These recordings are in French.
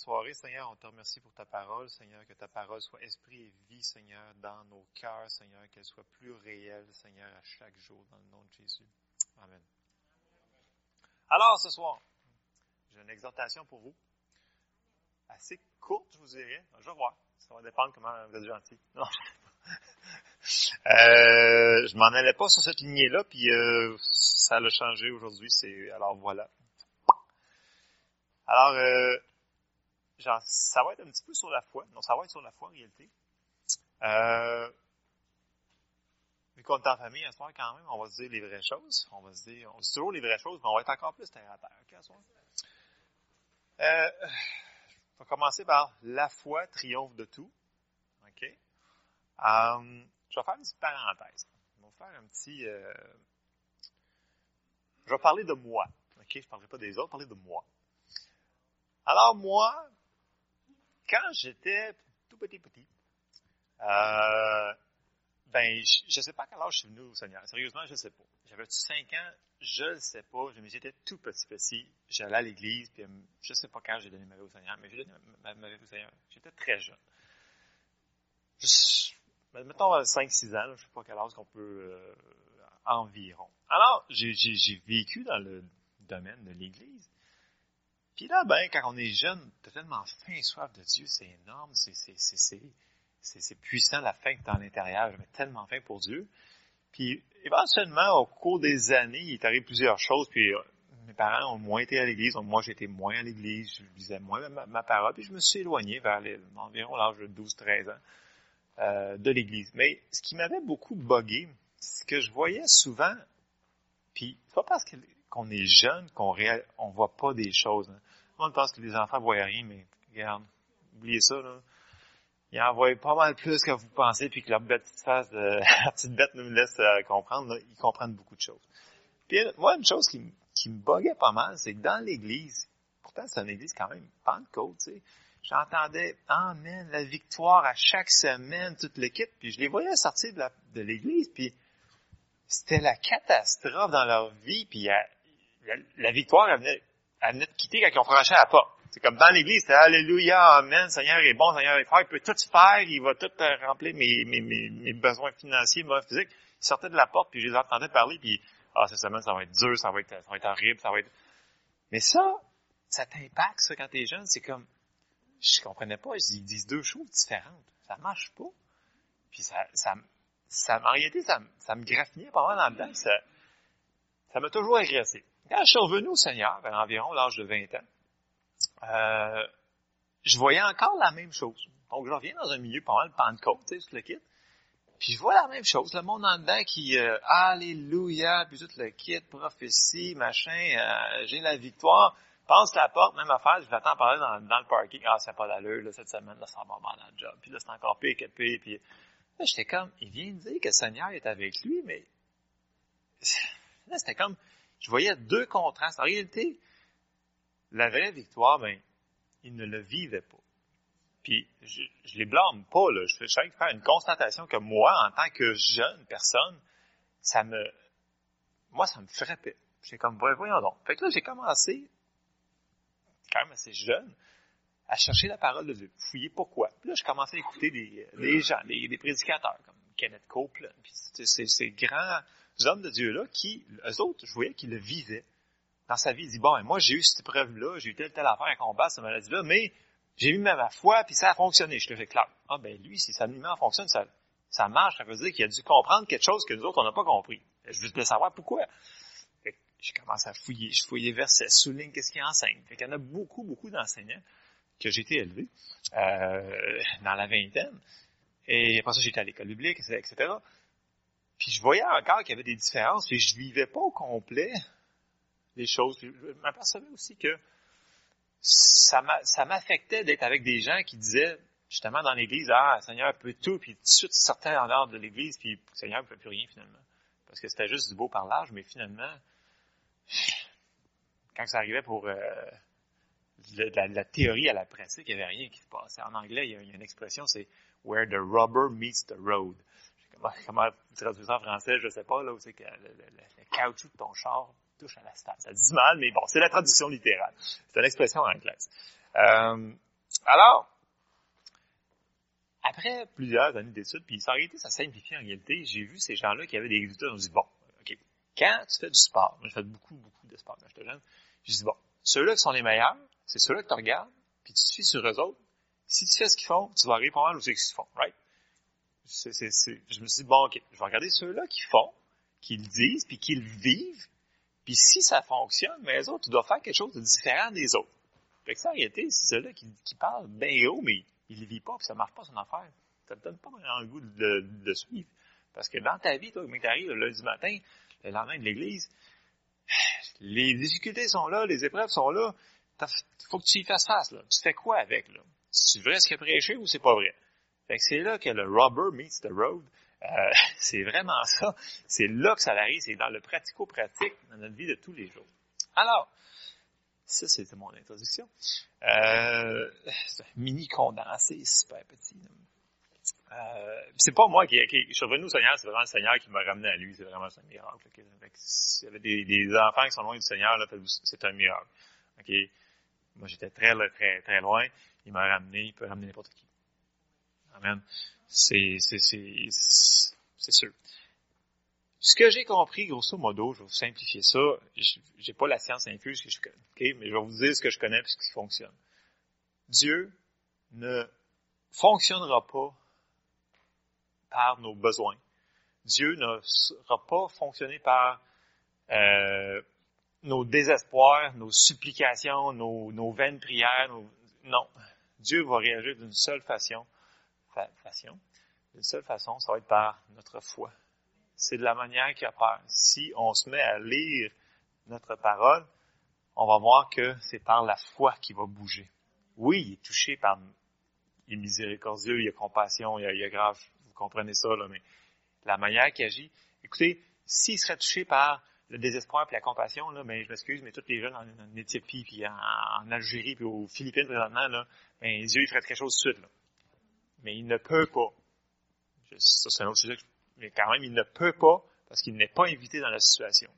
soirée, Seigneur. On te remercie pour ta parole, Seigneur, que ta parole soit esprit et vie, Seigneur, dans nos cœurs, Seigneur, qu'elle soit plus réelle, Seigneur, à chaque jour, dans le nom de Jésus. Amen. Alors, ce soir, j'ai une exhortation pour vous. Assez courte, je vous dirais. Je vais voir. Ça va dépendre comment vous êtes gentil. Non, euh, je m'en allais pas sur cette lignée-là, puis euh, ça l'a changé aujourd'hui. C'est alors voilà. Alors, euh, genre, ça va être un petit peu sur la foi. Non, ça va être sur la foi en réalité. Euh, vu qu'on est en famille à soir quand même, on va se dire les vraies choses. On va se dire, on se dit toujours les vraies choses, mais on va être encore plus terre à terre, ok, à ce soir? Euh, on va commencer par la foi triomphe de tout. OK? Euh, je vais faire une petite parenthèse. Je vais faire un petit. Euh, je vais parler de moi. OK? Je ne parlerai pas des autres, je vais parler de moi. Alors, moi, quand j'étais tout petit petit, euh, ben, je ne sais pas à quel âge je suis venu au Seigneur. Sérieusement, je ne sais pas. J'avais 5 ans, je ne sais pas. J'étais tout petit petit. J'allais à l'église, puis je ne sais pas quand j'ai donné ma vie au Seigneur, mais j'ai donné ma, vie au Seigneur. J'étais très jeune. Ben, mettons 5-6 ans, je ne sais pas quel âge qu'on peut euh, environ. Alors, j'ai vécu dans le domaine de l'église. Puis là, ben, quand on est jeune, t'as tellement faim et soif de Dieu, c'est énorme, c'est, puissant la faim que tu as à l'intérieur. J'avais tellement faim pour Dieu. Puis éventuellement, au cours des années, il est arrivé plusieurs choses. Puis euh, mes parents ont moins été à l'église. Moi, j'étais moins à l'église. Je lisais moins ma, parole. Puis je me suis éloigné vers environ l'âge de 12-13 ans euh, de l'église. Mais ce qui m'avait beaucoup bugué, c'est que je voyais souvent, puis c'est pas parce qu'on est jeune qu'on ne voit pas des choses. Hein. On pense que les enfants voient rien, mais regarde, oubliez ça, là ils envoient pas mal plus que vous pensez, puis que leur petite face de, la petite bête nous laisse euh, comprendre, ils comprennent beaucoup de choses. Puis moi, une chose qui, me buguait pas mal, c'est que dans l'église, pourtant c'est une église quand même Pentecôte, tu sais, j'entendais Amen, la victoire à chaque semaine, toute l'équipe, puis je les voyais sortir de l'église, puis c'était la catastrophe dans leur vie, puis la, la, victoire, elle venait, elle venait de quitter quand ils ont franchi la porte. C'est comme dans l'Église, c'est Alléluia, Amen, Seigneur est bon, Seigneur est fort, il peut tout faire, il va tout euh, remplir mes, mes, mes, mes besoins financiers, mes besoins physiques. Ils sortaient de la porte, puis je les entendais parler, puis ah, cette semaine, ça va être dur, ça va être, ça va être horrible, ça va être... Mais ça, ça t'impacte, ça, quand t'es jeune, c'est comme, je comprenais pas, ils disent deux choses différentes. Ça marche pas. Puis ça, ça, ça, en réalité, ça, ça me graffinait pas mal dans le dedans, ça, ça m'a toujours agressé. Quand je suis revenu au Seigneur, vers environ l'âge de 20 ans, euh, je voyais encore la même chose. Donc, je reviens dans un milieu pas mal Pentecôte, tu tout le kit. Puis je vois la même chose, le monde en dedans qui euh, Alléluia, puis tout le kit, prophétie, machin, euh, j'ai la victoire. Passe la porte, même affaire, je l'attends parler dans, dans le parking. Ah, c'est pas d'allure, là, cette semaine, là, ça va mal dans le job. Puis là, c'est encore pire que pire. Puis là, j'étais comme, il vient de dire que le Seigneur est avec lui, mais là, c'était comme, je voyais deux contrastes. En réalité, la vraie victoire, ben, ils ne le vivaient pas. Puis, je, je les blâme pas, là. Je fais faire une constatation que moi, en tant que jeune personne, ça me, moi, ça me frappait. J'ai comme, voyons donc. Fait que là, j'ai commencé, quand même assez jeune, à chercher la parole de Dieu, fouiller pourquoi. Puis là, j'ai commencé à écouter des, gens, des, prédicateurs, comme Kenneth Copeland, puis ces, ces grands hommes de Dieu-là qui, eux autres, je voyais qu'ils le vivaient dans sa vie, il dit, bon, moi, j'ai eu cette épreuve-là, j'ai eu telle, telle affaire à combattre, cette maladie-là, mais j'ai mis ma foi, puis ça a fonctionné. Je le fais clair. Ah, ben, lui, si sa en fonctionne, ça, ça marche, ça veut dire qu'il a dû comprendre quelque chose que nous autres, on n'a pas compris. Je veux savoir pourquoi. J'ai commencé à fouiller, je fouillais versets, souligne qu'est-ce qu'il enseigne. Fait qu'il y en a beaucoup, beaucoup d'enseignants que j'ai été élevé euh, dans la vingtaine. Et après ça, j'étais à l'école biblique, etc. Puis je voyais encore qu'il y avait des différences, puis je vivais pas au complet des choses. Je m'apercevais aussi que ça m'affectait d'être avec des gens qui disaient, justement, dans l'Église, ah, Seigneur peut tout, puis tout de suite, en dehors de l'Église, puis Seigneur ne peut plus rien, finalement. Parce que c'était juste du beau parlage, mais finalement, quand ça arrivait pour euh, la, théorie à la pratique, il n'y avait rien qui se passait. En anglais, il y a, une expression, c'est « where the rubber meets the road ». Comment, traduire ça en français, je ne sais pas, là, où c'est que le, le, caoutchouc de ton char touche à la Ça dit mal, mais bon, c'est la traduction littérale. C'est une expression anglaise. Euh, Alors, après plusieurs années d'études, puis ça a été, ça simplifie en réalité, j'ai vu ces gens-là qui avaient des résultats, on dit, bon, OK, quand tu fais du sport, moi j'ai fait beaucoup, beaucoup de sport quand j'étais jeune, je dis, bon, ceux-là qui sont les meilleurs, c'est ceux-là que tu regardes, puis tu suis sur eux autres. Si tu fais ce qu'ils font, tu vas arriver pas mal aussi ce qu'ils font, right? Je me suis dit, bon, OK, je vais regarder ceux-là qui font, qui le disent, puis qui le vivent, puis si ça fonctionne, mais les autres, tu dois faire quelque chose de différent des autres. Fait que ça, en réalité, c'est ceux-là qui, qui parlent bien haut, mais il ne vit pas, puis ça marche pas son affaire. Ça te donne pas vraiment le goût de, de, suivre. Parce que dans ta vie, toi, quand arrives le lundi matin, le lendemain de l'église, les difficultés sont là, les épreuves sont là. Faut que tu y fasses face, là. Tu fais quoi avec, là? C'est vrai ce qu'il a prêché ou c'est pas vrai? Fait que c'est là que le rubber meets the road. Euh, c'est vraiment ça. C'est là que ça arrive. C'est dans le pratico-pratique dans notre vie de tous les jours. Alors, ça, c'était mon introduction. Euh, c'est un mini condensé, super petit. Euh, c'est pas moi qui, je suis revenu au Seigneur, c'est vraiment le Seigneur qui m'a ramené à lui. C'est vraiment un miracle. S'il y avait des, enfants qui sont loin du Seigneur, c'est un miracle. Okay? Moi, j'étais très, très, très loin. Il m'a ramené, il peut ramener n'importe qui. C'est, sûr. Ce que j'ai compris, grosso modo, je vais vous simplifier ça. J'ai pas la science infuse mais je vais vous dire ce que je connais et ce qui fonctionne. Dieu ne fonctionnera pas par nos besoins. Dieu ne sera pas fonctionné par euh, nos désespoirs, nos supplications, nos vaines prières. Non. Dieu va réagir d'une seule façon. Façon. D'une seule façon, ça va être par notre foi c'est de la manière qu'il peur. Si on se met à lire notre parole, on va voir que c'est par la foi qu'il va bouger. Oui, il est touché par, il est miséricordieux, il a compassion, il a, grave, vous comprenez ça, là, mais la manière qu'il agit, écoutez, s'il serait touché par le désespoir et la compassion, là, mais ben, je m'excuse, mais tous les jeunes en, Éthiopie, puis en, Algérie, puis aux Philippines présentement, là, ben, Dieu, il ferait quelque chose de suite, là. Mais il ne peut pas. ça, c'est un autre sujet mais quand même, il ne peut pas parce qu'il n'est pas invité dans la situation.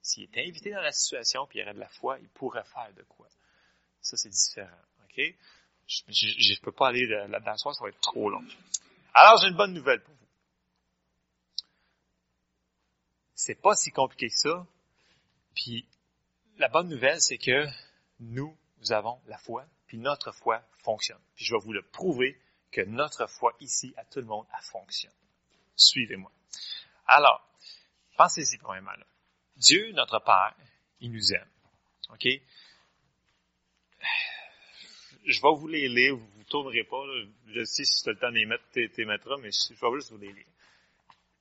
S'il était invité dans la situation puis il aurait de la foi, il pourrait faire de quoi. Ça, c'est différent. OK? Je ne peux pas aller là-dedans soir, ça va être trop long. Alors, j'ai une bonne nouvelle pour vous. C'est pas si compliqué que ça. Puis, la bonne nouvelle, c'est que nous, nous avons la foi, puis notre foi fonctionne. Puis je vais vous le prouver que notre foi ici, à tout le monde, fonctionne. Suivez-moi. Alors, pensez-y premièrement. Là. Dieu, notre Père, il nous aime. OK? Je vais vous les lire, vous ne tournerez pas. Je sais si tu as le temps de les mettre, tu mettras, mais je vais juste vous les lire.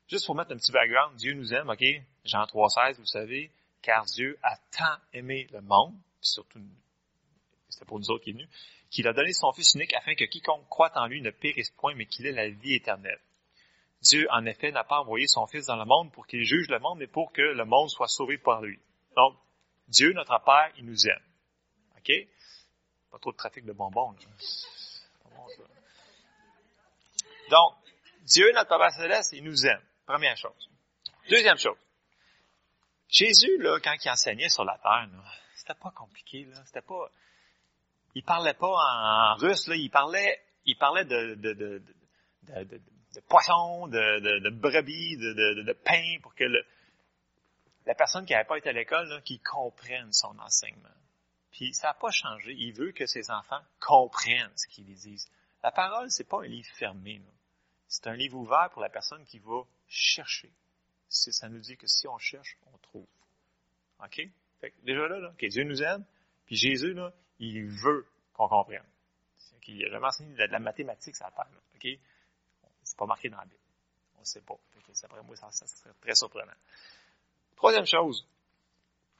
Juste pour mettre un petit background, Dieu nous aime, OK? Jean 3,16, vous savez, car Dieu a tant aimé le monde, puis surtout, c'était pour nous autres qui est venu, qu'il a donné son Fils unique afin que quiconque croit en lui ne périsse point, mais qu'il ait la vie éternelle. Dieu, en effet, n'a pas envoyé son Fils dans le monde pour qu'il juge le monde, mais pour que le monde soit sauvé par lui. Donc, Dieu, notre Père, il nous aime. OK? Pas trop de trafic de bonbons. Donc, Dieu, notre Père céleste, il nous aime. Première chose. Deuxième chose. Jésus, là, quand il enseignait sur la terre, c'était pas compliqué, là. C'était pas, il parlait pas en, russe, là. Il parlait, il parlait de, de, de, de de poissons, de, brebis, de, pain, pour que la personne qui n'avait pas été à l'école, qui comprenne son enseignement. Puis ça n'a pas changé. Il veut que ses enfants comprennent ce qu'il disent. La parole, c'est pas un livre fermé. C'est un livre ouvert pour la personne qui va chercher. Ça nous dit que si on cherche, on trouve. OK? déjà là, là Dieu nous aime, puis Jésus, là, il veut qu'on comprenne. Il a jamais enseigné de la, mathématique, ça terre. OK? C'est pas marqué dans la Bible. On ne sait pas. Après moi, ça, serait très surprenant. Troisième chose.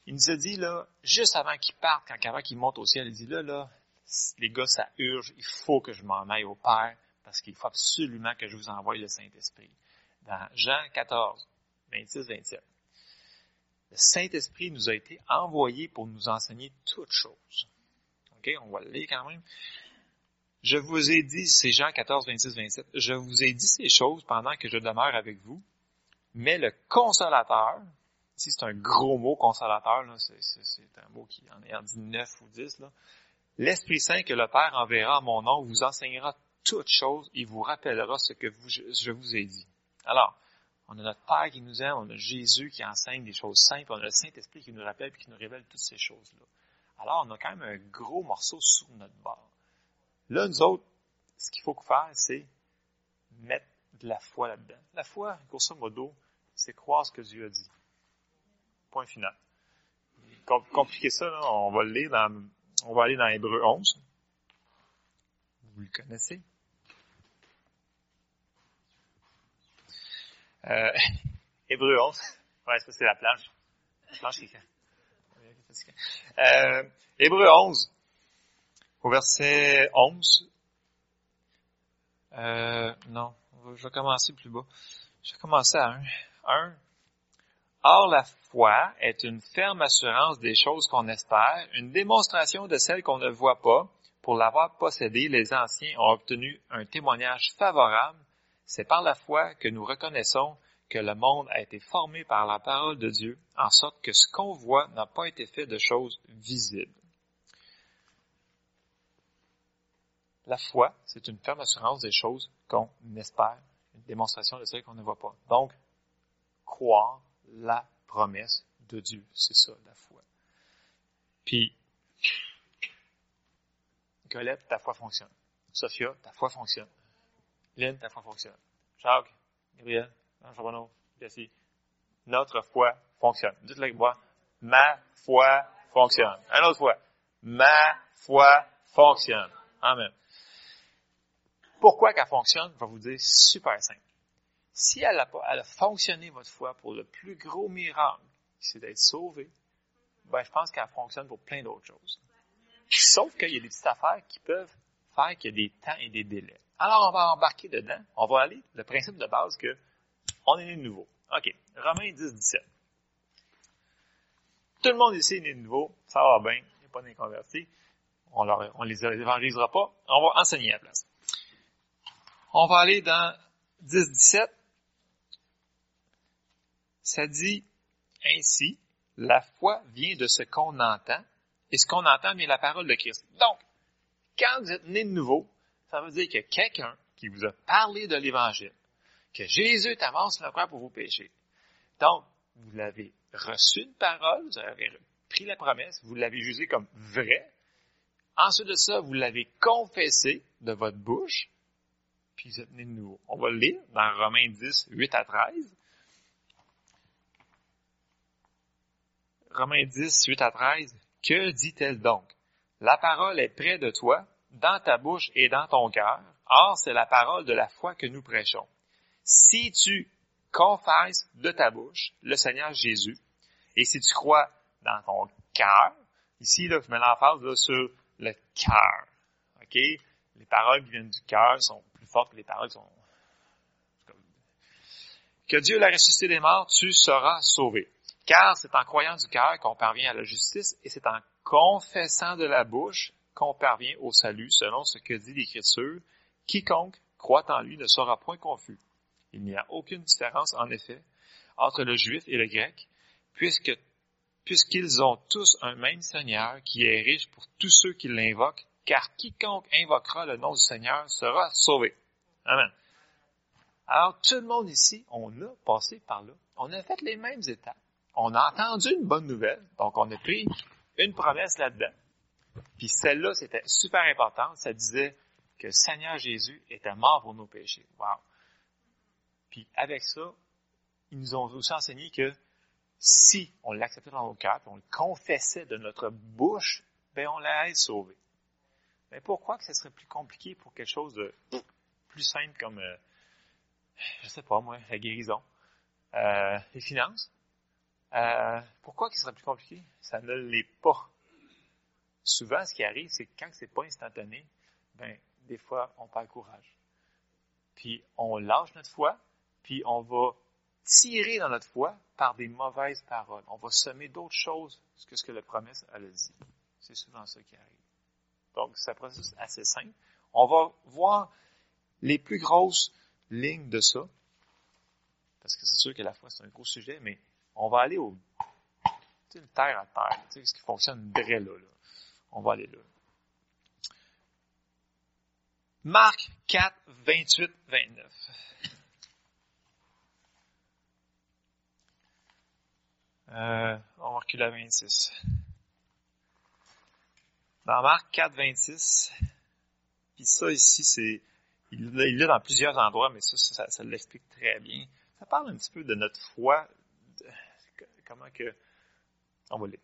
Il nous a dit, là, juste avant qu'il parte, quand avant qu'il monte au ciel, il dit, là, là, les gars, ça urge, il faut que je m'en aille au Père, parce qu'il faut absolument que je vous envoie le Saint-Esprit. Dans Jean 14, 26, 27. Le Saint-Esprit nous a été envoyé pour nous enseigner toutes choses. OK? On va le lire quand même. Je vous ai dit, c'est Jean 14, 26, 27, je vous ai dit ces choses pendant que je demeure avec vous, mais le consolateur, ici c'est un gros mot consolateur, c'est un mot qui en est en dit 9 ou 10, là, L'Esprit Saint que le Père enverra à mon nom vous enseignera toutes choses et vous rappellera ce que je vous ai dit. Alors, on a notre Père qui nous aime, on a Jésus qui enseigne des choses simples, on a le Saint-Esprit qui nous rappelle et qui nous révèle toutes ces choses-là. Alors, on a quand même un gros morceau sur notre bord. Là, nous autres, ce qu'il faut faire, c'est mettre de la foi là-dedans. La foi, grosso modo, c'est croire ce que Dieu a dit. Point final. Compliquer ça, là, on va le lire dans, on va aller dans Hébreu 11. Vous le connaissez? Euh, Hébreu 11. Ouais, ça c'est la planche. La planche qui euh, Hébreu 11, au verset 11. Euh, non, je vais commencer plus bas. Je vais commencer à 1. 1. Or, la foi est une ferme assurance des choses qu'on espère, une démonstration de celles qu'on ne voit pas. Pour l'avoir possédée, les anciens ont obtenu un témoignage favorable. C'est par la foi que nous reconnaissons que le monde a été formé par la parole de Dieu, en sorte que ce qu'on voit n'a pas été fait de choses visibles. La foi, c'est une ferme assurance des choses qu'on espère, une démonstration de celles qu'on ne voit pas. Donc, croire la promesse de Dieu, c'est ça, la foi. Puis, Colette, ta foi fonctionne. Sophia, ta foi fonctionne. Lynn, ta foi fonctionne. Jacques, Gabriel, Jesse, notre foi fonctionne. Dites-le avec moi. Ma foi fonctionne. Un autre fois. Ma foi fonctionne. Amen. Pourquoi qu'elle fonctionne? Je vais vous dire super simple. Si elle a, elle a fonctionné, votre foi, pour le plus gros miracle, c'est d'être sauvé, ben, je pense qu'elle fonctionne pour plein d'autres choses. Sauf qu'il y a des petites affaires qui peuvent faire qu'il y a des temps et des délais. Alors, on va embarquer dedans. On va aller, le principe de base que on est né de nouveau. OK. Romains 10, 17. Tout le monde ici est né de nouveau. Ça va bien. Il n'y a pas d'inconvertis. On ne les évangélisera pas. On va enseigner à la place. On va aller dans 10, 17. Ça dit ainsi, la foi vient de ce qu'on entend, et ce qu'on entend vient de la parole de Christ. Donc, quand vous êtes né de nouveau, ça veut dire a quelqu'un qui vous a parlé de l'Évangile que Jésus est sur la pour vos péchés. Donc, vous l'avez reçu une parole, vous avez pris la promesse, vous l'avez jugée comme vraie. Ensuite de ça, vous l'avez confessé de votre bouche, puis vous êtes né de nouveau. On va le lire dans Romains 10, 8 à 13. Romains 10, 8 à 13. Que dit-elle donc? La parole est près de toi, dans ta bouche et dans ton cœur. Or, c'est la parole de la foi que nous prêchons si tu confesses de ta bouche le Seigneur Jésus, et si tu crois dans ton cœur, ici, là, je mets l'emphase sur le cœur. OK? Les paroles qui viennent du cœur sont plus fortes que les paroles qui sont... Que Dieu l'a ressuscité des morts, tu seras sauvé. Car c'est en croyant du cœur qu'on parvient à la justice, et c'est en confessant de la bouche qu'on parvient au salut, selon ce que dit l'Écriture. Quiconque croit en lui ne sera point confus. Il n'y a aucune différence, en effet, entre le juif et le grec, puisque, puisqu'ils ont tous un même Seigneur qui est riche pour tous ceux qui l'invoquent, car quiconque invoquera le nom du Seigneur sera sauvé. Amen. Alors, tout le monde ici, on a passé par là. On a fait les mêmes étapes. On a entendu une bonne nouvelle, donc on a pris une promesse là-dedans. Puis celle-là, c'était super important. Ça disait que le Seigneur Jésus était mort pour nos péchés. Wow. Puis avec ça, ils nous ont aussi enseigné que si on l'acceptait dans nos cœurs, on le confessait de notre bouche, ben on l'allait sauver. Mais pourquoi que ce serait plus compliqué pour quelque chose de plus simple comme, euh, je sais pas moi, la guérison, euh, les finances? Euh, pourquoi qu'il serait plus compliqué? Ça ne l'est pas. Souvent, ce qui arrive, c'est que quand c'est pas instantané, ben, des fois, on perd courage. Puis, on lâche notre foi, puis on va tirer dans notre foi par des mauvaises paroles. On va semer d'autres choses que ce que la promesse a dit. C'est souvent ça qui arrive. Donc, c'est un processus assez simple. On va voir les plus grosses lignes de ça, parce que c'est sûr que la foi, c'est un gros sujet, mais on va aller au terre à terre, ce qui fonctionne vrai là, là. On va aller là. Marc 4, 28, 29. Euh, on va reculer à 26. Dans Marc 4, 26, puis ça ici, c'est, il l'a dans plusieurs endroits, mais ça, ça, l'explique très bien. Ça parle un petit peu de notre foi, comment que, on va lire.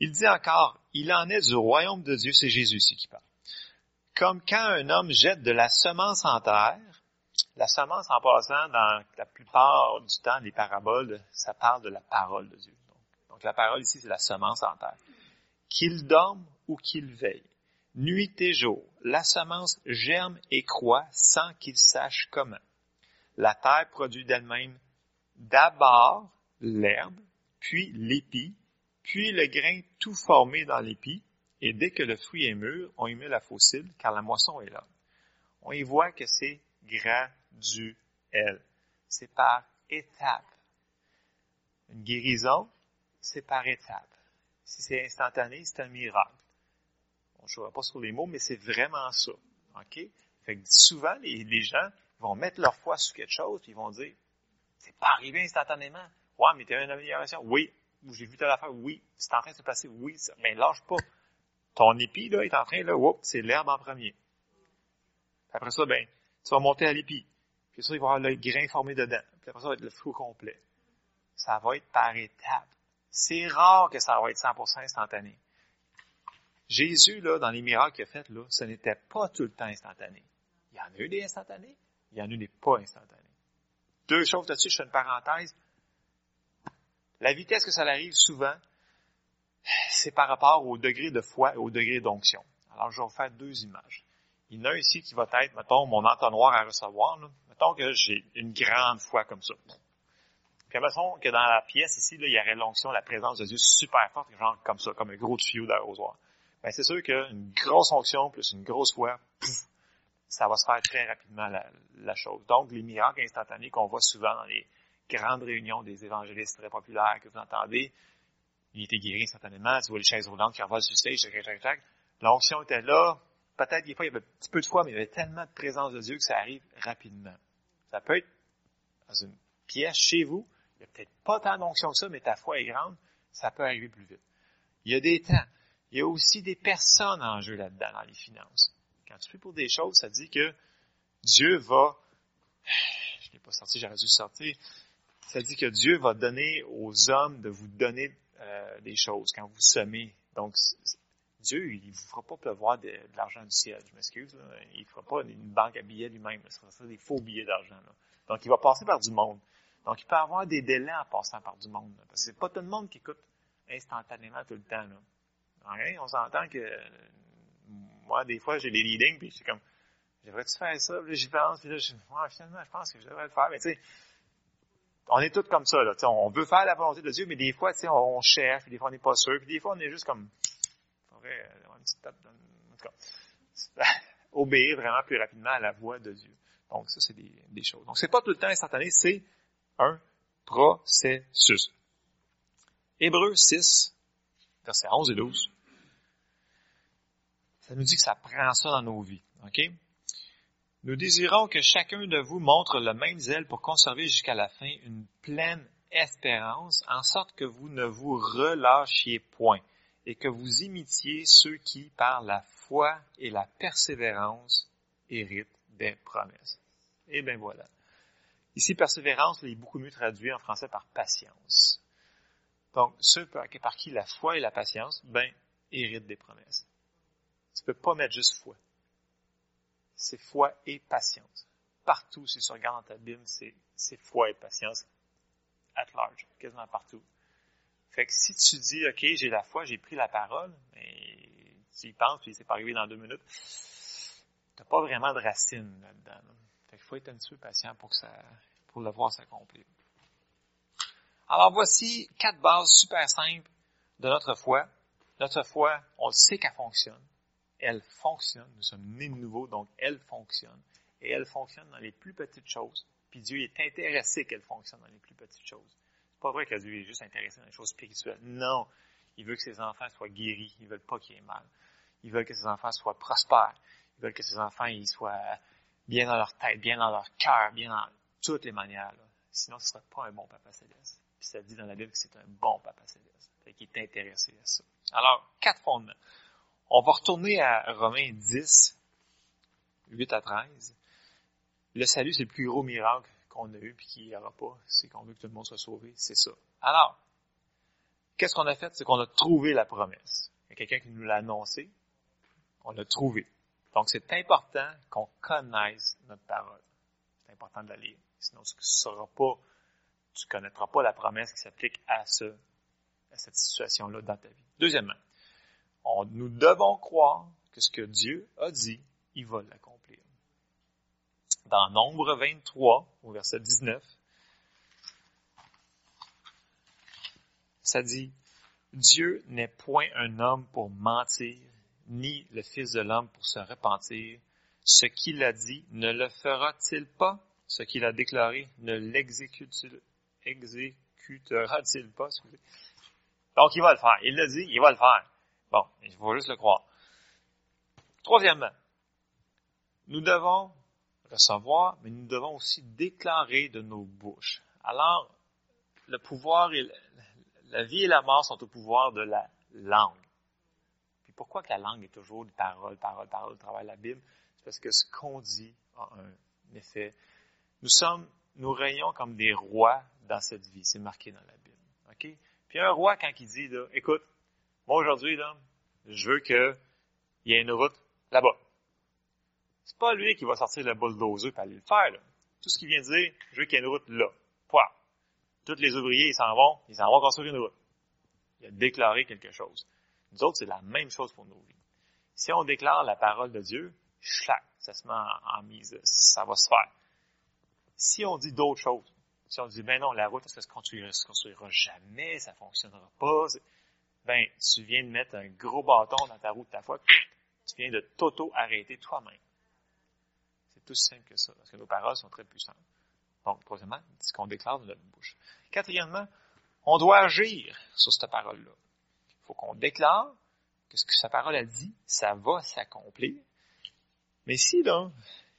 Il dit encore, il en est du royaume de Dieu, c'est Jésus ici qui parle. Comme quand un homme jette de la semence en terre, la semence en passant, dans la plupart du temps, les paraboles, ça parle de la parole de Dieu. Donc, la parole ici, c'est la semence en terre. Qu'il dorme ou qu'il veille, nuit et jour, la semence germe et croît sans qu'il sache comment. La terre produit d'elle-même d'abord l'herbe, puis l'épi, puis le grain tout formé dans l'épi, et dès que le fruit est mûr, on y met la fossile, car la moisson est là. On y voit que c'est graduel. C'est par étapes. Une guérison, c'est par étapes. Si c'est instantané, c'est un miracle. On ne jouera pas sur les mots, mais c'est vraiment ça. OK? Fait que souvent, les, gens vont mettre leur foi sur quelque chose, puis ils vont dire, c'est pas arrivé instantanément. Ouais, mais tu as une amélioration. Oui. J'ai vu telle affaire. Oui. C'est en train de se passer. Oui. Mais lâche pas. Ton épi, là, est en train, là, c'est l'herbe en premier. Après ça, ben, tu vas monter à l'épi. Puis ça, il va y avoir le grain formé dedans. Puis après ça, ça va être le fruit complet. Ça va être par étapes. C'est rare que ça va être 100% instantané. Jésus, là, dans les miracles qu'il a fait, là, ce n'était pas tout le temps instantané. Il y en a eu des instantanés, il y en a eu des pas instantanés. Deux choses là-dessus, je fais une parenthèse. La vitesse que ça arrive souvent, c'est par rapport au degré de foi et au degré d'onction. Alors, je vais vous faire deux images. Il y en a ici qui va être, mettons, mon entonnoir à recevoir. Là. Mettons que j'ai une grande foi comme ça. Puis mettons que dans la pièce ici, il y aurait l'onction, la présence de Dieu super forte, genre comme ça, comme un gros tuyau d'arrosoir. Ben, c'est sûr qu'une grosse onction plus une grosse foi, ça va se faire très rapidement la, chose. Donc, les miracles instantanés qu'on voit souvent dans les grandes réunions des évangélistes très populaires que vous entendez, il était guéri instantanément, tu vois les chaises roulantes qui revolent sur le stage, tac, tac. L'onction était là. Peut-être des fois, il y avait un petit peu de foi, mais il y avait tellement de présence de Dieu que ça arrive rapidement. Ça peut être dans une pièce chez vous. Il n'y a peut-être pas tant d'onction que ça, mais ta foi est grande. Ça peut arriver plus vite. Il y a des temps. Il y a aussi des personnes en jeu là-dedans, dans les finances. Quand tu fais pour des choses, ça dit que Dieu va, je n'ai pas sorti, j'aurais dû sortir, ça dit que Dieu va donner aux hommes de vous donner euh, des choses quand vous semez. Donc, Dieu, il ne vous fera pas pleuvoir de, l'argent du ciel. Je m'excuse. Il ne fera pas une banque à billets lui-même. Ce sera des faux billets d'argent. Donc, il va passer par du monde. Donc, il peut avoir des délais en passant par du monde. Parce que c'est pas tout le monde qui écoute instantanément tout le temps. On s'entend que moi, des fois, j'ai des leadings, puis c'est comme, devrais-tu faire ça? Puis là, j'y pense, puis là, je, finalement, je pense que je devrais le faire. Mais tu sais, on est tous comme ça, là. On veut faire la volonté de Dieu, mais des fois, on cherche, puis des fois, on n'est pas sûr, puis des fois, on est juste comme, obéir vraiment plus rapidement à la voix de Dieu. Donc, ça, c'est des, choses. Donc, c'est pas tout le temps instantané, c'est un processus. Hébreu 6, versets 11 et 12. Ça nous dit que ça prend ça dans nos vies. Nous désirons que chacun de vous montre le même zèle pour conserver jusqu'à la fin une pleine espérance, en sorte que vous ne vous relâchiez point et que vous imitiez ceux qui, par la foi et la persévérance, héritent des promesses. Et bien voilà. Ici, persévérance est beaucoup mieux traduit en français par patience. Donc, ceux par, qui la foi et la patience, ben, héritent des promesses. Tu peux pas mettre juste foi c'est foi et patience. Partout, si tu regardes dans ta Bible, c'est foi et patience at large, quasiment partout. Fait que si tu dis, OK, j'ai la foi, j'ai pris la parole, mais tu y penses, puis c'est pas arrivé dans deux minutes, t'as pas vraiment de racines là-dedans. Fait qu'il faut être un petit peu patient pour que ça, pour le voir s'accomplir. Alors voici quatre bases super simples de notre foi. Notre foi, on sait qu'elle fonctionne elle fonctionne. Nous sommes nés de nouveau, donc elle fonctionne. Et elle fonctionne dans les plus petites choses. Puis Dieu est intéressé qu'elle fonctionne dans les plus petites choses. Pas vrai que est juste intéressé dans les choses spirituelles. Non. Il veut que ses enfants soient guéris. Il veut pas qu'il y ait mal. Il veut que ses enfants soient prospères. Ils veulent que ses enfants ils soient bien dans leur tête, bien dans leur cœur, bien dans toutes les manières. Sinon, ce ne serait pas un bon papa céleste. Puis ça dit dans la Bible que c'est un bon papa céleste. Fait qu'il est intéressé à ça. Alors, quatre fondements. On va retourner à Romains 10, 8 à 13. Le salut, c'est le plus gros miracle qu'on a eu puis qu'il n'y aura pas. C'est qu'on veut que tout le monde soit sauvé. C'est ça. Alors, qu'est-ce qu'on a fait? C'est qu'on a trouvé la promesse. Il y a quelqu'un qui nous l'a annoncé. On l'a trouvé. Donc, c'est important qu'on connaisse notre parole. C'est important de la lire. Sinon, tu ne pas, tu connaîtras pas la promesse qui s'applique à ce, à cette situation-là dans ta vie. Deuxièmement, nous devons croire que ce que Dieu a dit, il va l'accomplir. Dans Nombre 23, au verset 19, ça dit, Dieu n'est point un homme pour mentir, ni le Fils de l'homme pour se repentir. Ce qu'il a dit, ne le fera-t-il pas? Ce qu'il a déclaré, ne l'exécutera-t-il pas? Donc, il va le faire. Il l'a dit, il va le faire. Bon, il faut juste le croire. Troisièmement, nous devons recevoir, mais nous devons aussi déclarer de nos bouches. Alors, le pouvoir et la vie et la mort sont au pouvoir de la langue pourquoi que la langue est toujours parole, parole, parole au travers de la Bible? C'est parce que ce qu'on dit a un effet. Nous sommes, nous rayons comme des rois dans cette vie. C'est marqué dans la Bible. OK? Puis un roi, quand il dit, écoute, moi aujourd'hui, là, je veux qu'il y ait une route là-bas. C'est pas lui qui va sortir le bulldozer pour aller le faire, là. Tout ce qu'il vient de dire, je veux qu'il y ait une route là. Point. Tous les ouvriers, ils s'en vont, ils s'en vont construire une route. Il a déclaré quelque chose. Nous autres, c'est la même chose pour nos vies. Si on déclare la parole de Dieu, schlac, ça se met en, mise, ça va se faire. Si on dit d'autres choses, si on dit, ben non, la route, ça se construira, se construira jamais, ça fonctionnera pas, ben, tu viens de mettre un gros bâton dans ta route de ta foi, tu viens de t'auto-arrêter toi-même. Tout simple que ça, parce que nos paroles sont très puissantes. Donc, troisièmement, ce qu'on déclare de notre bouche. Quatrièmement, on doit agir sur cette parole-là. Il faut qu'on déclare que ce que sa parole a dit, ça va s'accomplir. Mais si, là,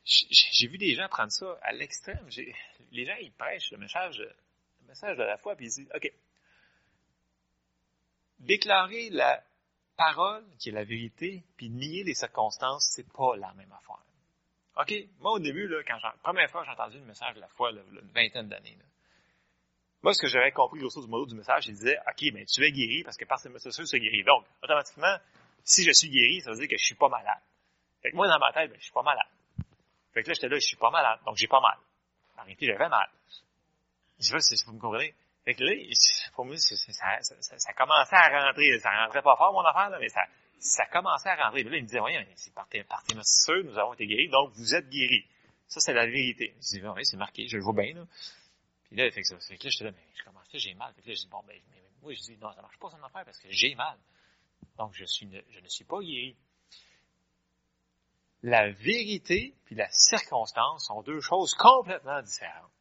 j'ai vu des gens prendre ça à l'extrême. Les gens, ils prêchent le message, le message de la foi, puis ils disent, OK, déclarer la parole, qui est la vérité, puis nier les circonstances, c'est pas la même affaire. OK? Moi, au début, là, quand la première fois j'ai entendu le message de la foi, là, une vingtaine d'années, moi, ce que j'avais compris, grosso modo, du message, il disait, OK, mais tu es guéri parce que par ces messages, tu es guéri. Donc, automatiquement, si je suis guéri, ça veut dire que je suis pas malade. Fait que moi, dans ma tête, ben, je suis pas malade. Fait que là, j'étais là, je suis pas malade, donc j'ai pas mal. En réalité, j'avais mal. Je sais pas si vous me comprenez. Fait que là, pour moi, ça, ça, ça, commençait à rentrer. Ça rentrait pas fort, mon affaire, là, mais ça, ça commençait à rentrer. là, il me disait, voyons, c'est par tes, par tes nous avons été guéris, donc vous êtes guéris. Ça, c'est la vérité. Je dis, oui, c'est marqué, je le vois bien, là. Puis là, fait que, ça, fait que là, j'étais là, mais je commençais, j'ai mal. Que là, je dis, bon, ben, mais, moi, je dis, non, ça marche pas son affaire parce que j'ai mal. Donc, je suis, je ne suis pas guéri. La vérité puis la circonstance sont deux choses complètement différentes.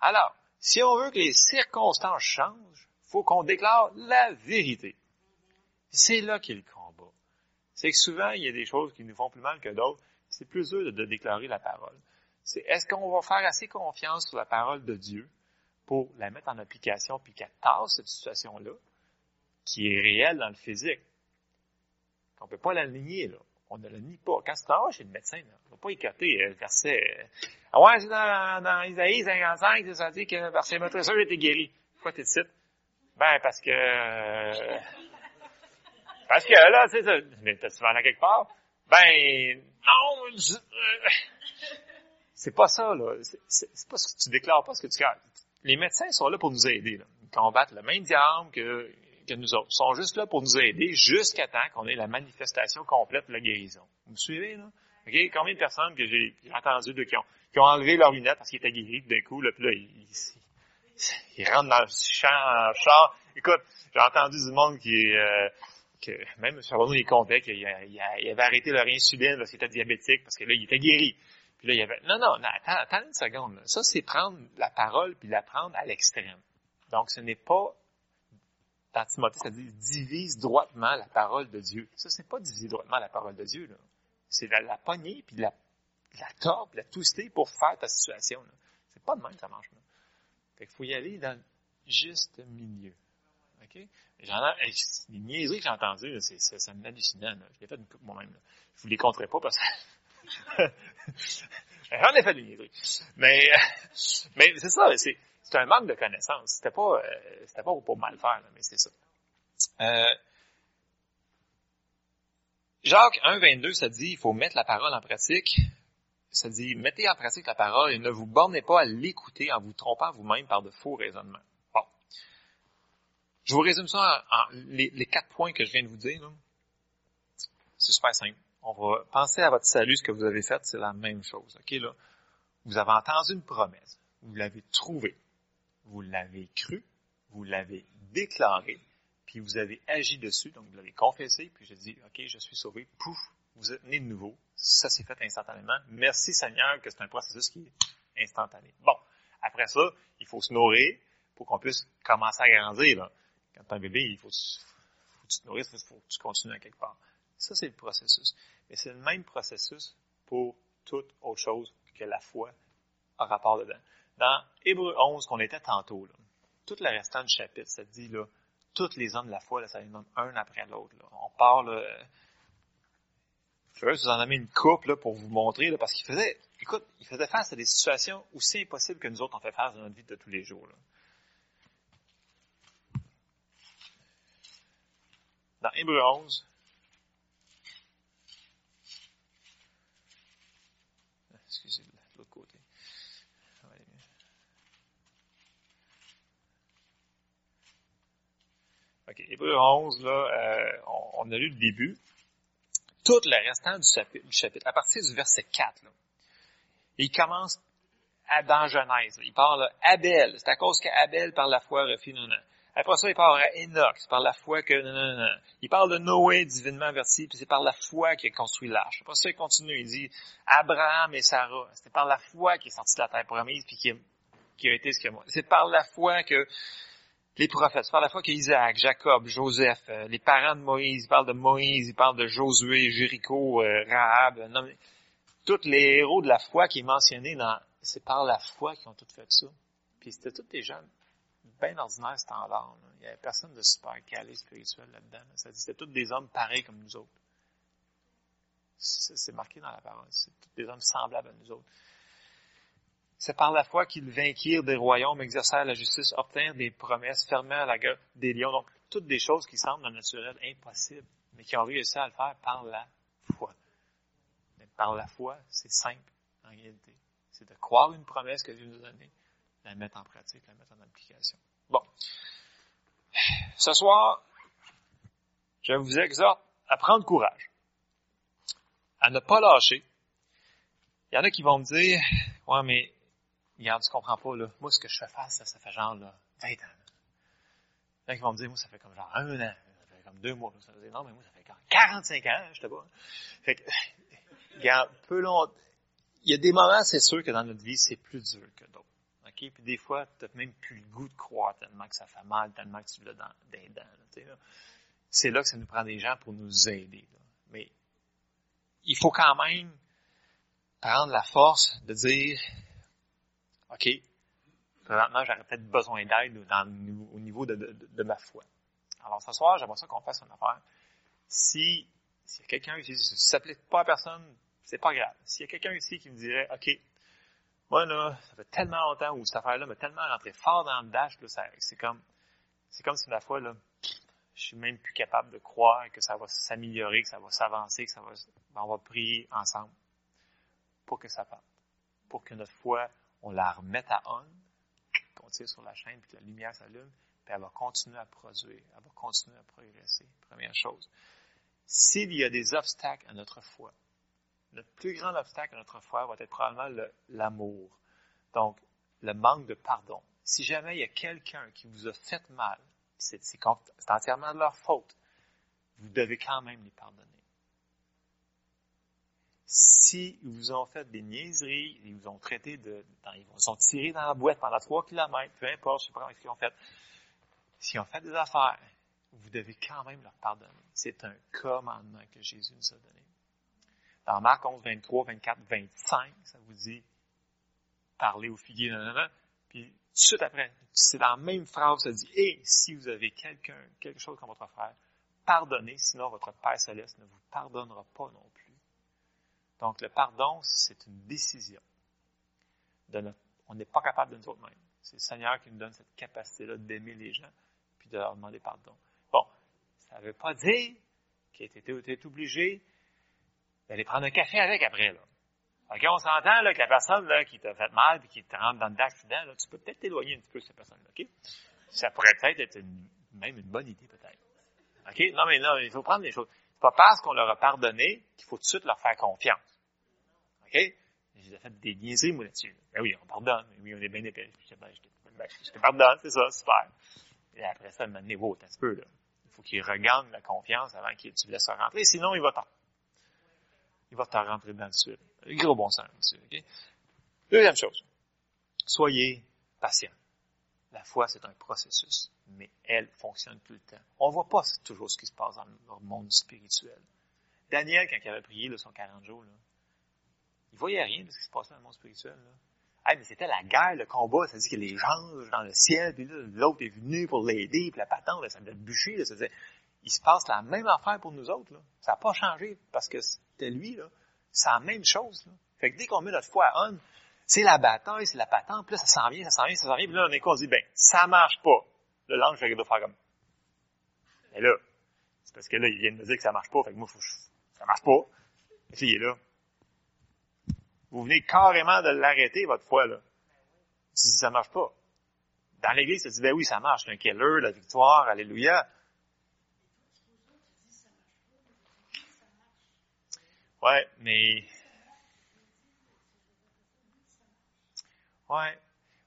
Alors, si on veut que les circonstances changent, faut qu'on déclare la vérité. C'est là qu'est le combat. C'est que souvent, il y a des choses qui nous font plus mal que d'autres. C'est plus dur de, de déclarer la parole. C'est est-ce qu'on va faire assez confiance sur la parole de Dieu pour la mettre en application puis qu'elle tasse cette situation-là, qui est réelle dans le physique? On ne peut pas la nier, là. On ne la nie pas. Quand tu t'en vas chez le médecin, là, on ne va pas écarter euh, le verset. Ah ouais, c'est dans, dans Isaïe 55, ça dit que verset ça, j'ai été guéri. Pourquoi t'es titre? Ben, parce que, euh, parce que là, c'est ça. Mais t'as-tu en quelque part? Ben, non, c'est pas ça, là. C'est pas ce que tu déclares pas ce que tu les médecins sont là pour nous aider. Là. Ils combattent le même diable que, que nous autres. Ils sont juste là pour nous aider jusqu'à temps qu'on ait la manifestation complète de la guérison. Vous me suivez, là? Okay? Combien de personnes que j'ai entendu de, qui, ont, qui ont enlevé leurs lunettes parce qu'ils étaient guéris d'un coup, là, puis là, ils, ils, rentrent dans le champ, char. Écoute, j'ai entendu du monde qui euh, que même Charbonneau, il comptait qu'il il avait arrêté leur insuline parce qu'il était diabétique, parce que là, il était guéri là, il y avait, non, non, attends, attends une seconde. Ça, c'est prendre la parole puis la prendre à l'extrême. Donc, ce n'est pas, dans Timothée, ça dit divise droitement la parole de Dieu. Ça, c'est pas diviser droitement la parole de Dieu, là. c'est la, pogner, puis la, la tordre, la twister pour faire ta situation. C'est pas de même ça marche. Là. Fait qu'il faut y aller dans le juste milieu. OK? Les niaiseries que j'ai entendues, c'est, hallucinant. Je l'ai fait une coupe moi-même. Là. Je vous les compterai pas parce que j'en ai fait des niaiseries. Mais, c'est ça, c'est, un manque de connaissances. C'était pas, euh, c'était pas pour mal faire, là, mais c'est ça. Euh, Jacques 1, 22, ça dit, il faut mettre la parole en pratique. Ça dit, mettez en pratique la parole et ne vous bornez pas à l'écouter en vous trompant vous-même par de faux raisonnements. Je vous résume ça en, les, les, quatre points que je viens de vous dire. C'est super simple. On va penser à votre salut, ce que vous avez fait, c'est la même chose. OK, là? Vous avez entendu une promesse. Vous l'avez trouvée. Vous l'avez cru. Vous l'avez déclarée puis vous avez agi dessus, donc vous l'avez confessé, puis j'ai dit, OK, je suis sauvé, pouf, vous êtes né de nouveau. Ça s'est fait instantanément. Merci Seigneur que c'est un processus qui est instantané. Bon, après ça, il faut se nourrir pour qu'on puisse commencer à grandir. Là. Quand tu es un bébé, il faut, que tu te nourrisses, il faut que tu continues à quelque part. Ça, c'est le processus. Mais c'est le même processus pour toute autre chose que la foi a rapport dedans. Dans Hébreu 11, qu'on était tantôt, là, tout le restant du chapitre, ça dit, là, tous les hommes de la foi, ça les donne un après l'autre. On parle, je vais vous en amener une coupe là, pour vous montrer, là, parce qu'il faisait, écoute, il faisait face à des situations aussi impossibles que nous autres on fait face dans notre vie de tous les jours. Là. Dans Hébreu 11, excusez OK, Hébreu 11, là, euh, on, a lu le début. Tout le restant du chapitre, à partir du verset 4, là, il commence à, dans Genèse. Il parle Abel. C'est à cause qu'Abel, par la foi, refit non, non. Après ça, il parle à Enoch. C'est par la foi que... Non, non, non. Il parle de Noé, divinement averti, puis c'est par la foi qu'il a construit l'arche. Après ça, il continue. Il dit Abraham et Sarah. C'était par la foi qu'il est sorti de la terre promise, puis qui a, a été ce que moi. C'est par la foi que les prophètes. C'est par la foi qu'Isaac, Jacob, Joseph, euh, les parents de Moïse, ils parlent de Moïse, ils parlent de Josué, Jéricho, euh, Rahab. Non, tous les héros de la foi qui est mentionné dans, c'est par la foi qu'ils ont tous fait ça. Puis c'était tous des gens bien ordinaires standards. Il n'y avait personne de super calé spirituel là-dedans. Ça dit c'était tous des hommes pareils comme nous autres. C'est marqué dans la parole. C'est tous des hommes semblables à nous autres. C'est par la foi qu'ils vainquirent des royaumes, exercèrent la justice, obtinrent des promesses, fermèrent la gueule des lions. Donc, toutes des choses qui semblent naturelles impossibles, mais qui ont réussi à le faire par la foi. Mais par la foi, c'est simple en réalité. C'est de croire une promesse que Dieu nous a donnée, la mettre en pratique, la mettre en application. Bon. Ce soir, je vous exhorte à prendre courage, à ne pas lâcher. Il y en a qui vont me dire, ouais, mais regarde, tu comprends pas, là. Moi, ce que je fais face, ça, ça fait genre, là, 20 ans. Là, ils vont me dire, moi, ça fait comme genre un an, ça fait comme deux mois. Ça dire, non, mais moi, ça fait 45 ans, je te vois. Fait que, regarde, peu long, il y a des moments, c'est sûr que dans notre vie, c'est plus dur que d'autres. Puis des fois, tu n'as même plus le goût de croire tellement que ça fait mal, tellement que tu l'as dans des dents. C'est là que ça nous prend des gens pour nous aider. Mais il faut quand même prendre la force de dire, OK, présentement, j'aurais peut-être besoin d'aide au niveau de, de, ma foi. Alors, ce soir, j'aimerais ça qu'on fasse une affaire. Si, a quelqu'un ici, si ça ne plaît pas à personne, c'est pas grave. S'il y a quelqu'un ici qui me dirait, OK, moi, là, ça fait tellement longtemps où cette affaire-là m'a tellement rentré fort dans le dash, là, c'est comme, c'est comme si ma foi, là, je suis même plus capable de croire que ça va s'améliorer, que ça va s'avancer, que ça va, ben, on va prier ensemble pour que ça parte. Pour que notre foi on la remette à on, qu'on tire sur la chaîne, puis que la lumière s'allume, puis elle va continuer à produire, elle va continuer à progresser. Première chose. S'il y a des obstacles à notre foi, le plus grand obstacle à notre foi va être probablement l'amour. Donc, le manque de pardon. Si jamais il y a quelqu'un qui vous a fait mal, c'est entièrement de leur faute, vous devez quand même les pardonner si ils vous ont fait des niaiseries, ils vous ont traité de, ils vous ont tiré dans la boîte pendant trois kilomètres, peu importe, je sais pas ce qu'ils ont fait. S'ils ont fait des affaires, vous devez quand même leur pardonner. C'est un commandement que Jésus nous a donné. Dans Marc 11, 23, 24, 25, ça vous dit parler au figuier, nanana. Puis tout de suite après, c'est dans la même phrase, ça dit, et si vous avez quelqu'un, quelque chose comme votre frère, pardonnez, sinon votre Père Céleste ne vous pardonnera pas non plus. Donc le pardon, c'est une décision. On n'est pas capable de nous autres mêmes. C'est le Seigneur qui nous donne cette capacité-là d'aimer les gens, puis de leur demander pardon. Bon, ça ne veut pas dire qu'il été obligé d'aller prendre un café avec après, là. OK, on s'entend, là, que la personne, là, qui t'a fait mal puis qui te rentre dans l'accident, là, tu peux peut-être t'éloigner un petit peu de cette personne-là, OK? Ça pourrait peut-être être même une bonne idée, peut-être. OK? Non, mais non, il faut prendre les choses. C'est pas parce qu'on leur a pardonné qu'il faut tout de suite leur faire confiance. OK? J'ai fait des niaiseries, moi, là-dessus. Ben oui, on pardonne. Oui, on est bien épais. Je, ben, ben, je, te pardonne, c'est ça, super. Et après ça, maintenant, wow, un petit peu, là. Il faut qu'il regagne la confiance avant que tu le laisses rentrer. Sinon, il va t'en, il va t'en rentrer dans le suite. Gros bon sens, monsieur. Deuxième chose. Soyez patient. La foi, c'est un processus, mais elle fonctionne tout le temps. On ne voit pas toujours ce qui se passe dans le monde spirituel. Daniel, quand il avait prié là, son 40 jours, là, il voyait rien de ce qui se passait dans le monde spirituel. Là. mais c'était la guerre, le combat, ça dit que les gens dans le ciel, puis l'autre est venu pour l'aider, puis la patente, ça devait bûcher. Là, ça il se passe la même affaire pour nous autres. Là. Ça n'a pas changé parce que c'était lui. Là. C'est la même chose. Là. Fait que dès qu'on met notre foi à on, c'est la bataille, c'est la patente, puis là, ça s'en vient, ça s'en vient, ça s'en vient, puis là, on est quoi, on se dit, ben, ça marche pas. Le l'ange fait de faire comme. Et là, c'est parce que là, il vient de me dire que ça marche pas, fait que moi, faut, ça marche pas. Et puis, il est là. Vous venez carrément de l'arrêter, votre foi, là. Si ça marche pas. Dans l'église, ça dit, ben oui, ça marche. Un killer, la victoire, alléluia. Ouais, mais... Ouais.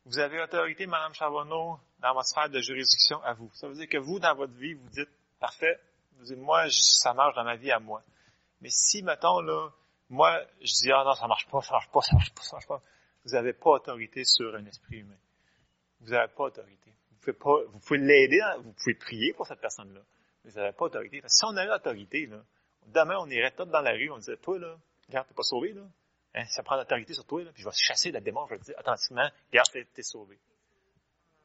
Vous avez autorité, Madame Charbonneau, dans votre sphère de juridiction à vous. Ça veut dire que vous, dans votre vie, vous dites, parfait, vous dites, moi, ça marche dans ma vie à moi. Mais si, mettons, là, moi, je dis, ah non, ça marche pas, ça marche pas, ça marche pas, ça marche pas, vous n'avez pas autorité sur un esprit humain. Vous n'avez pas autorité. Vous pouvez pas, vous pouvez l'aider, vous pouvez prier pour cette personne-là. Mais vous n'avez pas autorité. Si on avait autorité, là, Demain, on irait tous dans la rue, on disait, toi, là, regarde, t'es pas sauvé, là. Hein, ça prend l'autorité sur toi, là, puis je vais chasser la démon, je vais te dire, attentivement, regarde, t'es, es sauvé.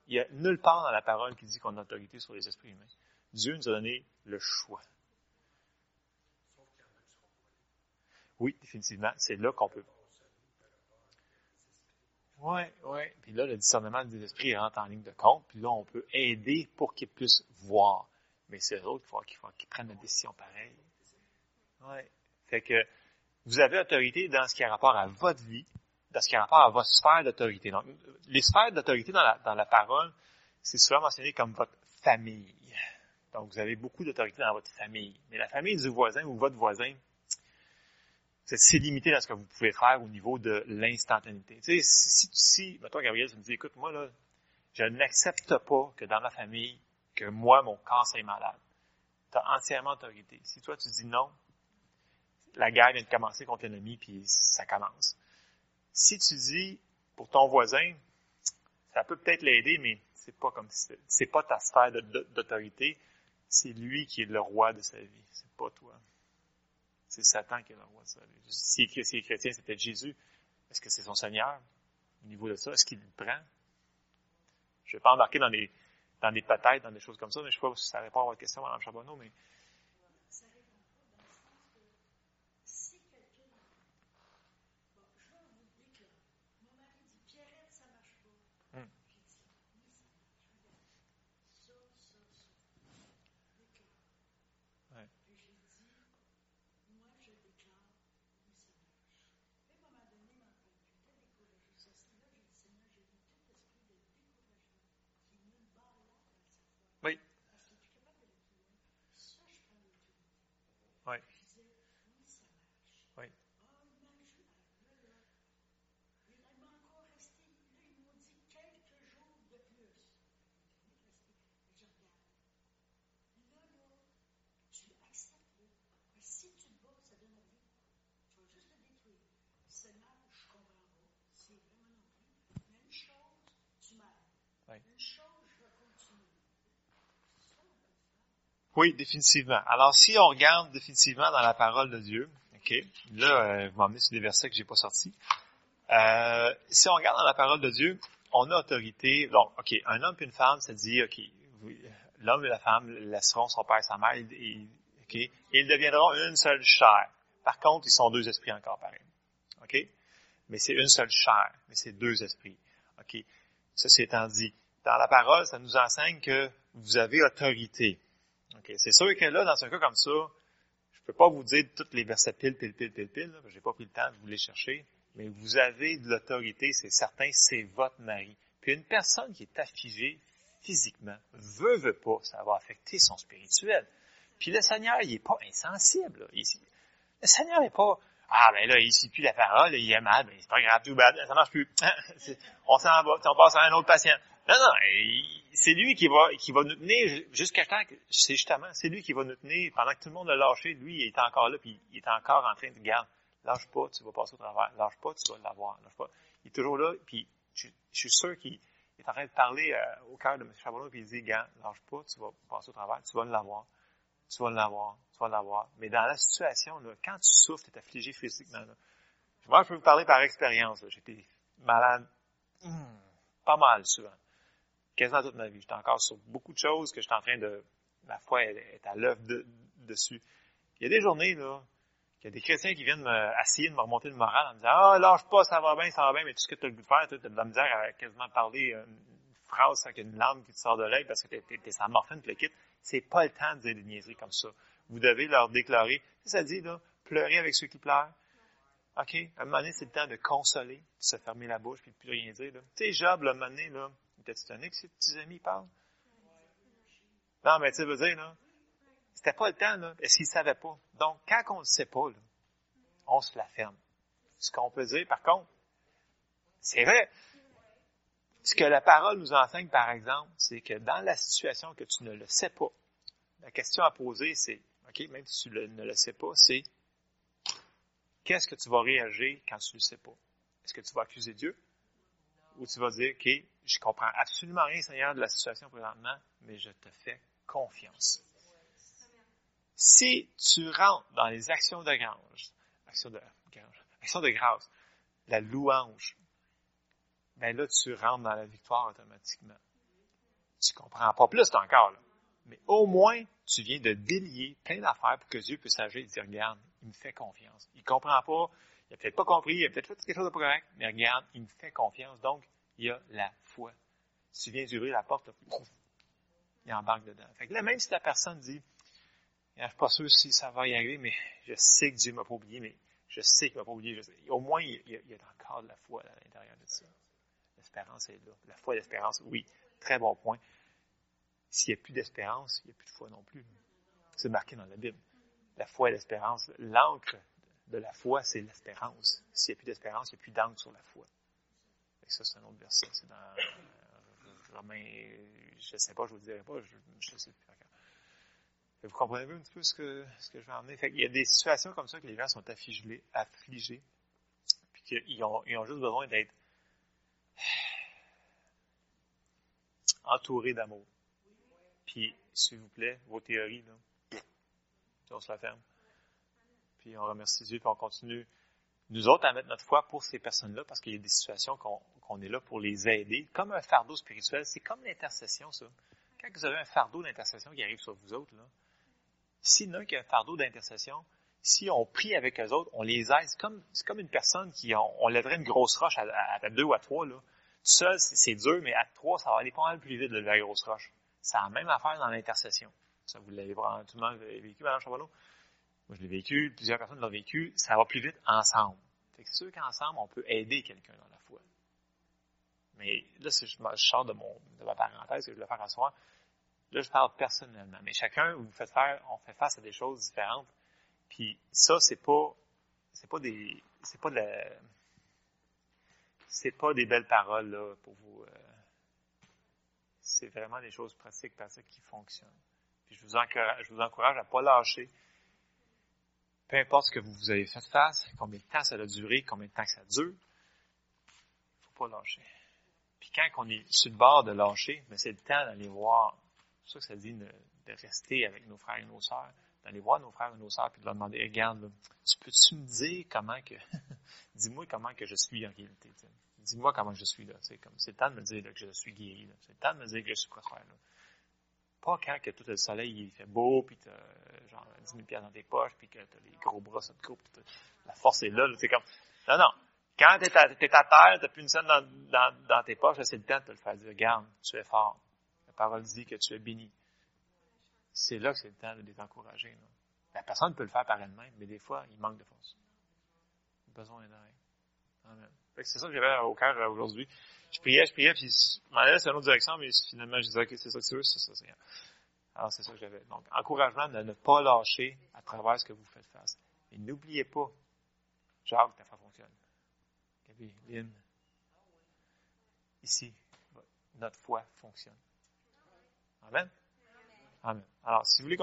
Il y a nulle part dans la parole qui dit qu'on a autorité sur les esprits humains. Dieu nous a donné le choix. Oui, définitivement, c'est là qu'on peut. Oui, oui. Puis là, le discernement des esprits rentre en ligne de compte, puis là, on peut aider pour qu'ils puissent voir. Mais c'est eux autres qu'il faut qu'ils prennent la décision pareille. Ouais. Fait que vous avez autorité dans ce qui a rapport à votre vie, dans ce qui a rapport à votre sphère d'autorité. Donc, les sphères d'autorité dans la, dans la parole, c'est souvent mentionné comme votre famille. Donc, vous avez beaucoup d'autorité dans votre famille. Mais la famille du voisin ou votre voisin, c'est limité dans ce que vous pouvez faire au niveau de l'instantanéité. Tu sais, si, si, mettons, Gabriel, tu me dis, écoute, moi, là, je n'accepte pas que dans ma famille, que moi, mon corps soit malade. Tu as entièrement autorité. Si toi, tu dis non, la guerre vient de commencer contre l'ennemi, puis ça commence. Si tu dis pour ton voisin, ça peut peut-être l'aider, mais c'est pas comme c'est pas ta sphère d'autorité, c'est lui qui est le roi de sa vie, c'est pas toi. C'est Satan qui est le roi de sa vie. Si, si est chrétien, c'est peut-être Jésus. Est-ce que c'est son Seigneur au niveau de ça? Est-ce qu'il le prend? Je ne vais pas embarquer dans des, dans des peut-être, dans des choses comme ça, mais je sais pas si ça répond à votre question, Mme Charbonneau, mais Oui, définitivement. Alors, si on regarde définitivement dans la parole de Dieu, OK. Là, euh, vous m'emmenez sur des versets que j'ai pas sortis. Euh, si on regarde dans la parole de Dieu, on a autorité. Donc, OK, un homme et une femme, ça dit, OK, l'homme et la femme laisseront son père et sa mère, et, OK, ils deviendront une seule chair. Par contre, ils sont deux esprits encore pareil. OK? Mais c'est une seule chair, mais c'est deux esprits. OK? Ceci étant dit, dans la parole, ça nous enseigne que vous avez autorité. OK? C'est sûr que là, dans un cas comme ça, je peux pas vous dire tous les versets pile, pile, pile, pile, pile, j'ai pas pris le temps de vous les chercher, mais vous avez de l'autorité, c'est certain, c'est votre mari. Puis une personne qui est affligée physiquement, veut, veut pas, ça va affecter son spirituel. Puis le Seigneur, il est pas insensible. le Seigneur n'est pas, ah ben là, il suit plus la parole, il est mal, ben c'est pas grave, tout bad, ça marche plus. on s'en va, on passe à un autre patient. Non, non, c'est lui qui va, qui va nous tenir jusqu'à temps que, c'est justement, c'est lui qui va nous tenir pendant que tout le monde a lâché, lui, il est encore là, puis il est encore en train de garder. Lâche pas, tu vas passer au travers. Lâche pas, tu vas l'avoir. Lâche pas. Il est toujours là, puis je, suis sûr qu'il est en train de parler euh, au cœur de M. Charbonneau, puis il dit, gars, lâche pas, tu vas passer au travers, tu vas l'avoir. Tu vas l'avoir, Mais dans la situation, quand tu souffres, tu es affligé physiquement, je peux vous parler par expérience. J'étais malade hmm, pas mal souvent. Quasiment toute ma vie. J'étais encore sur beaucoup de choses que j'étais en train de... Ma foi est à l'œuvre dessus. Il y a des journées, là, il y a des chrétiens qui viennent me, essayer de me remonter le moral en me disant Ah, lâche pas, ça va bien, ça va bien, mais tout ce que tu as le goût de faire, tu as de la misère à quasiment parler une phrase avec une larme qui te sort de l'œil parce que tu es, es, morphine, tu le quittes. C'est pas le temps de dire des niaiseries comme ça. Vous devez leur déclarer. Ça dit, là, pleurer avec ceux qui pleurent. OK? À un moment donné, c'est le temps de consoler, de se fermer la bouche puis de plus rien dire. Tu sais, Job, là, à un moment donné, il était étonné que ses petits amis parlent. Non, mais tu veux dire, là, c'était pas le temps, là. Est-ce qu'il savait pas? Donc, quand on ne sait pas, on se la ferme. Ce qu'on peut dire, par contre, c'est vrai. Ce que la parole nous enseigne, par exemple, c'est que dans la situation que tu ne le sais pas, la question à poser, c'est, OK, même si tu ne le sais pas, c'est qu'est-ce que tu vas réagir quand tu ne le sais pas? Est-ce que tu vas accuser Dieu? Ou tu vas dire, OK, je comprends absolument rien, Seigneur, de la situation présentement, mais je te fais confiance. Si tu rentres dans les actions de grâce, actions de, actions de grâce, la louange, ben là, tu rentres dans la victoire automatiquement. Tu comprends pas plus encore. Mais au moins, tu viens de délier plein d'affaires pour que Dieu puisse agir et dire, regarde, il me fait confiance. Il comprend pas, il a peut-être pas compris, il a peut-être fait quelque chose de pas correct, mais regarde, il me fait confiance. Donc, il y a la foi. Tu viens d'ouvrir la porte, il embarque dedans. Fait que là, même si la personne dit, je ne suis pas sûr si ça va y arriver, mais je sais que Dieu m'a pas oublié, mais je sais qu'il m'a pas oublié. Au moins, il y, a, il y, a, encore de la foi à l'intérieur de ça. L'espérance est là. La foi et l'espérance, oui, très bon point. S'il n'y a plus d'espérance, il n'y a plus de foi non plus. C'est marqué dans la Bible. La foi et l'espérance, l'encre de la foi, c'est l'espérance. S'il n'y a plus d'espérance, il n'y a plus d'encre sur la foi. Et ça, c'est un autre verset. C'est dans euh, Romains, je ne sais pas, je ne vous dirai pas, je ne sais plus. Vous comprenez un petit peu ce que, je vais emmener? Fait il y a des situations comme ça que les gens sont affligés, affligés puis qu'ils ils ont juste besoin d'être entourés d'amour. Puis, s'il vous plaît, vos théories, là, on se la ferme. Puis on remercie Dieu, puis on continue, nous autres, à mettre notre foi pour ces personnes-là, parce qu'il y a des situations qu'on est là pour les aider. Comme un fardeau spirituel, c'est comme l'intercession, ça. Quand vous avez un fardeau d'intercession qui arrive sur vous autres, là, s'il y en a qui a un fardeau d'intercession, si on prie avec eux autres, on les aide. C'est comme, une personne qui, on, on lèverait une grosse roche à, à, deux ou à trois, là. Tout seul, c'est, dur, mais à trois, ça va aller pas mal plus vite de la grosse roche. C'est la même affaire dans l'intercession. Ça, vous l'avez l'a vécu, Mme Charbonneau? Moi, je l'ai vécu, plusieurs personnes l'ont vécu. Ça va plus vite ensemble. Fait que c'est sûr qu'ensemble, on peut aider quelqu'un dans la foi. Mais là, je, je sors de mon, de ma parenthèse que je voulais faire soir. Là, je parle personnellement. Mais chacun, vous faites faire, on fait face à des choses différentes. Puis ça, c'est pas, c'est pas des, c'est pas de la, c'est pas des belles paroles là pour vous. Euh, c'est vraiment des choses pratiques, pratiques qui fonctionnent. Puis je vous encourage, à pas lâcher. Peu importe ce que vous, avez fait face, combien de temps ça a duré, combien de temps que ça dure, faut pas lâcher. Puis quand on est sur le bord de lâcher, mais ben, c'est le temps d'aller voir c'est ça que ça dit de, rester avec nos frères et nos sœurs, d'aller voir nos frères et nos sœurs, puis de leur demander, regarde, tu peux-tu me dire comment que, dis-moi comment que je suis en réalité, dis-moi comment je suis là, c'est comme, c'est le temps de me dire que je suis guéri, c'est le temps de me dire que je suis prospère là. Pas quand que tout le soleil il fait beau, puis t'as genre 10 000 pieds dans tes poches, puis que t'as les gros bras ça te coupe, la force est là, c'est comme, non, non, quand t'es à, à terre, t'as plus une scène dans, dans, tes poches, c'est le temps de te le faire dire, regarde, tu es fort. La parole dit que tu es béni c'est là que c'est le temps de les encourager. La personne peut le faire par elle-même, mais des fois, il manque de force. Besoin d'aide. Amen. C'est ça que j'avais au cœur euh, aujourd'hui. Je priais, je priais, puis je m'en allais dans une autre direction, mais finalement, je disais, OK, c'est ça que tu veux, c'est ça, c'est Alors, c'est ça que j'avais. Donc, encouragement de ne pas lâcher à travers ce que vous faites face. Et n'oubliez pas, Jacques, ta foi fonctionne. Ici, notre foi fonctionne. Amen. Amen. Alors, si vous voulez qu'on